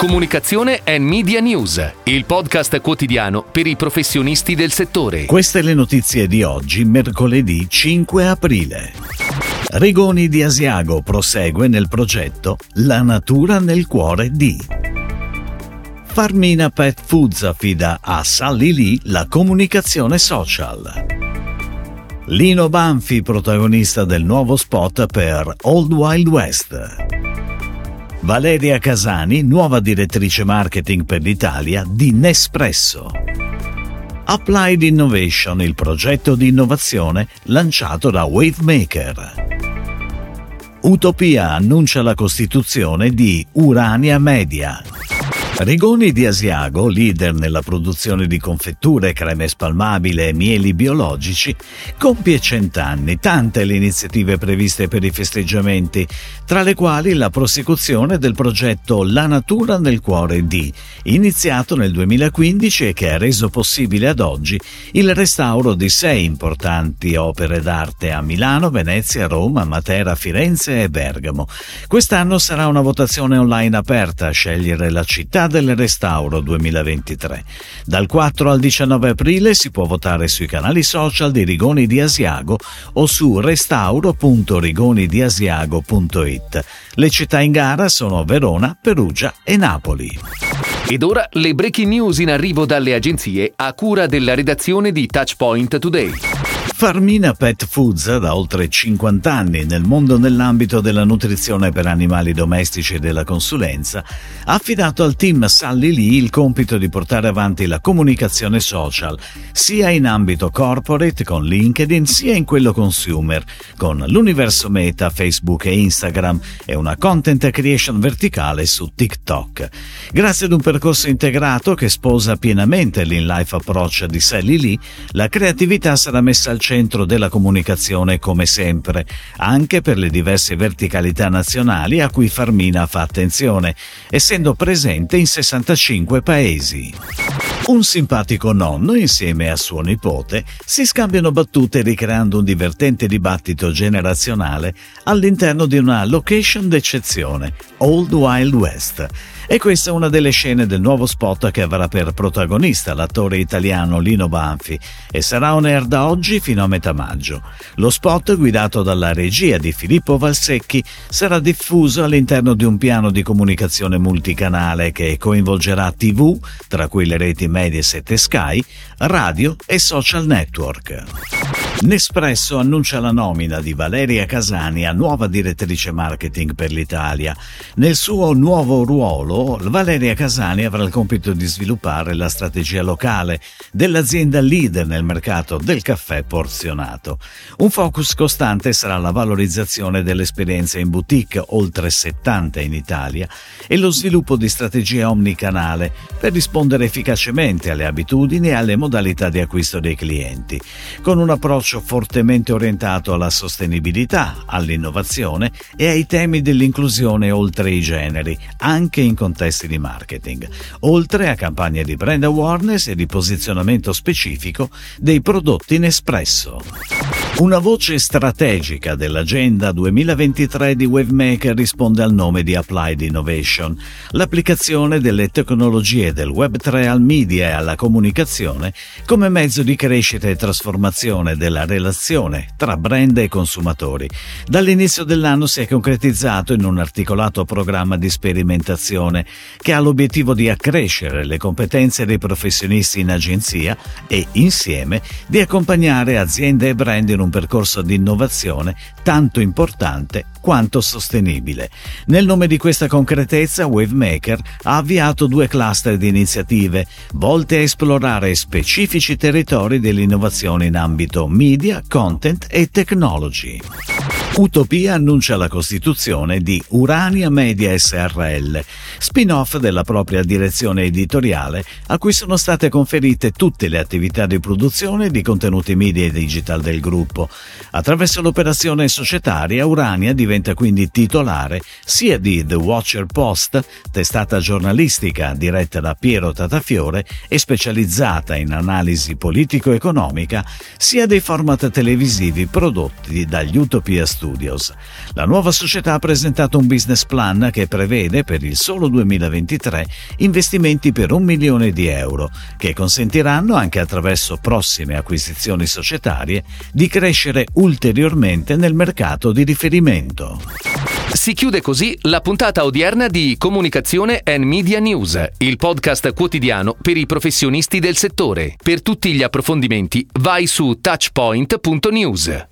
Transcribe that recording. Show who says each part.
Speaker 1: Comunicazione e Media News, il podcast quotidiano per i professionisti del settore.
Speaker 2: Queste le notizie di oggi, mercoledì 5 aprile. Rigoni di Asiago prosegue nel progetto La natura nel cuore di. Farmina Pet Foods affida a Sally Lee la comunicazione social. Lino Banfi, protagonista del nuovo spot per Old Wild West. Valeria Casani, nuova direttrice marketing per l'Italia di Nespresso. Applied Innovation, il progetto di innovazione lanciato da Wavemaker. Utopia annuncia la costituzione di Urania Media. Rigoni di Asiago, leader nella produzione di confetture, creme spalmabile e mieli biologici, compie cent'anni, tante le iniziative previste per i festeggiamenti, tra le quali la prosecuzione del progetto La natura nel cuore di, iniziato nel 2015 e che ha reso possibile ad oggi il restauro di sei importanti opere d'arte a Milano, Venezia, Roma, Matera, Firenze e Bergamo. Quest'anno sarà una votazione online aperta a scegliere la città del Restauro 2023. Dal 4 al 19 aprile si può votare sui canali social di Rigoni di Asiago o su restauro.rigonidiasiago.it. Le città in gara sono Verona, Perugia e Napoli.
Speaker 1: Ed ora le breaking news in arrivo dalle agenzie a cura della redazione di Touchpoint Today.
Speaker 2: Farmina Pet Foods, da oltre 50 anni nel mondo nell'ambito della nutrizione per animali domestici e della consulenza, ha affidato al team Sally Lee il compito di portare avanti la comunicazione social, sia in ambito corporate con LinkedIn, sia in quello consumer, con l'universo Meta, Facebook e Instagram e una content creation verticale su TikTok. Grazie ad un percorso integrato che sposa pienamente l'in-life approach di Sally Lee, la creatività sarà messa al centro centro della comunicazione come sempre, anche per le diverse verticalità nazionali a cui Farmina fa attenzione, essendo presente in 65 paesi. Un simpatico nonno insieme a suo nipote si scambiano battute ricreando un divertente dibattito generazionale all'interno di una location d'eccezione, Old Wild West. E questa è una delle scene del nuovo spot che avrà per protagonista l'attore italiano Lino Banfi e sarà on air da oggi fino a metà maggio. Lo spot, guidato dalla regia di Filippo Valsecchi, sarà diffuso all'interno di un piano di comunicazione multicanale che coinvolgerà TV, tra cui le reti Mediaset e Sky, radio e social network. Nespresso annuncia la nomina di Valeria Casani a nuova direttrice marketing per l'Italia. Nel suo nuovo ruolo, Valeria Casani avrà il compito di sviluppare la strategia locale dell'azienda leader nel mercato del caffè porzionato. Un focus costante sarà la valorizzazione dell'esperienza in boutique, oltre 70 in Italia, e lo sviluppo di strategie omnicanale per rispondere efficacemente alle abitudini e alle modalità di acquisto dei clienti. Con un approccio approccio fortemente orientato alla sostenibilità, all'innovazione e ai temi dell'inclusione oltre i generi, anche in contesti di marketing, oltre a campagne di brand awareness e di posizionamento specifico dei prodotti in espresso. Una voce strategica dell'agenda 2023 di Wavemaker risponde al nome di Applied Innovation, l'applicazione delle tecnologie del Web3 al media e alla comunicazione come mezzo di crescita e trasformazione della relazione tra brand e consumatori. Dall'inizio dell'anno si è concretizzato in un articolato programma di sperimentazione che ha l'obiettivo di accrescere le competenze dei professionisti in agenzia e, insieme, di accompagnare aziende e brand in un un percorso di innovazione tanto importante quanto sostenibile. Nel nome di questa concretezza, Wavemaker ha avviato due cluster di iniziative volte a esplorare specifici territori dell'innovazione in ambito media, content e technology. Utopia annuncia la costituzione di Urania Media SRL, spin-off della propria direzione editoriale a cui sono state conferite tutte le attività di produzione di contenuti media e digital del gruppo. Attraverso l'operazione societaria Urania diventa quindi titolare sia di The Watcher Post, testata giornalistica diretta da Piero Tatafiore e specializzata in analisi politico-economica, sia dei format televisivi prodotti dagli Utopia Studios. La nuova società ha presentato un business plan che prevede per il solo 2023 investimenti per un milione di euro, che consentiranno anche attraverso prossime acquisizioni societarie di crescere ulteriormente nel mercato di riferimento.
Speaker 1: Si chiude così la puntata odierna di Comunicazione and Media News, il podcast quotidiano per i professionisti del settore. Per tutti gli approfondimenti vai su touchpoint.news.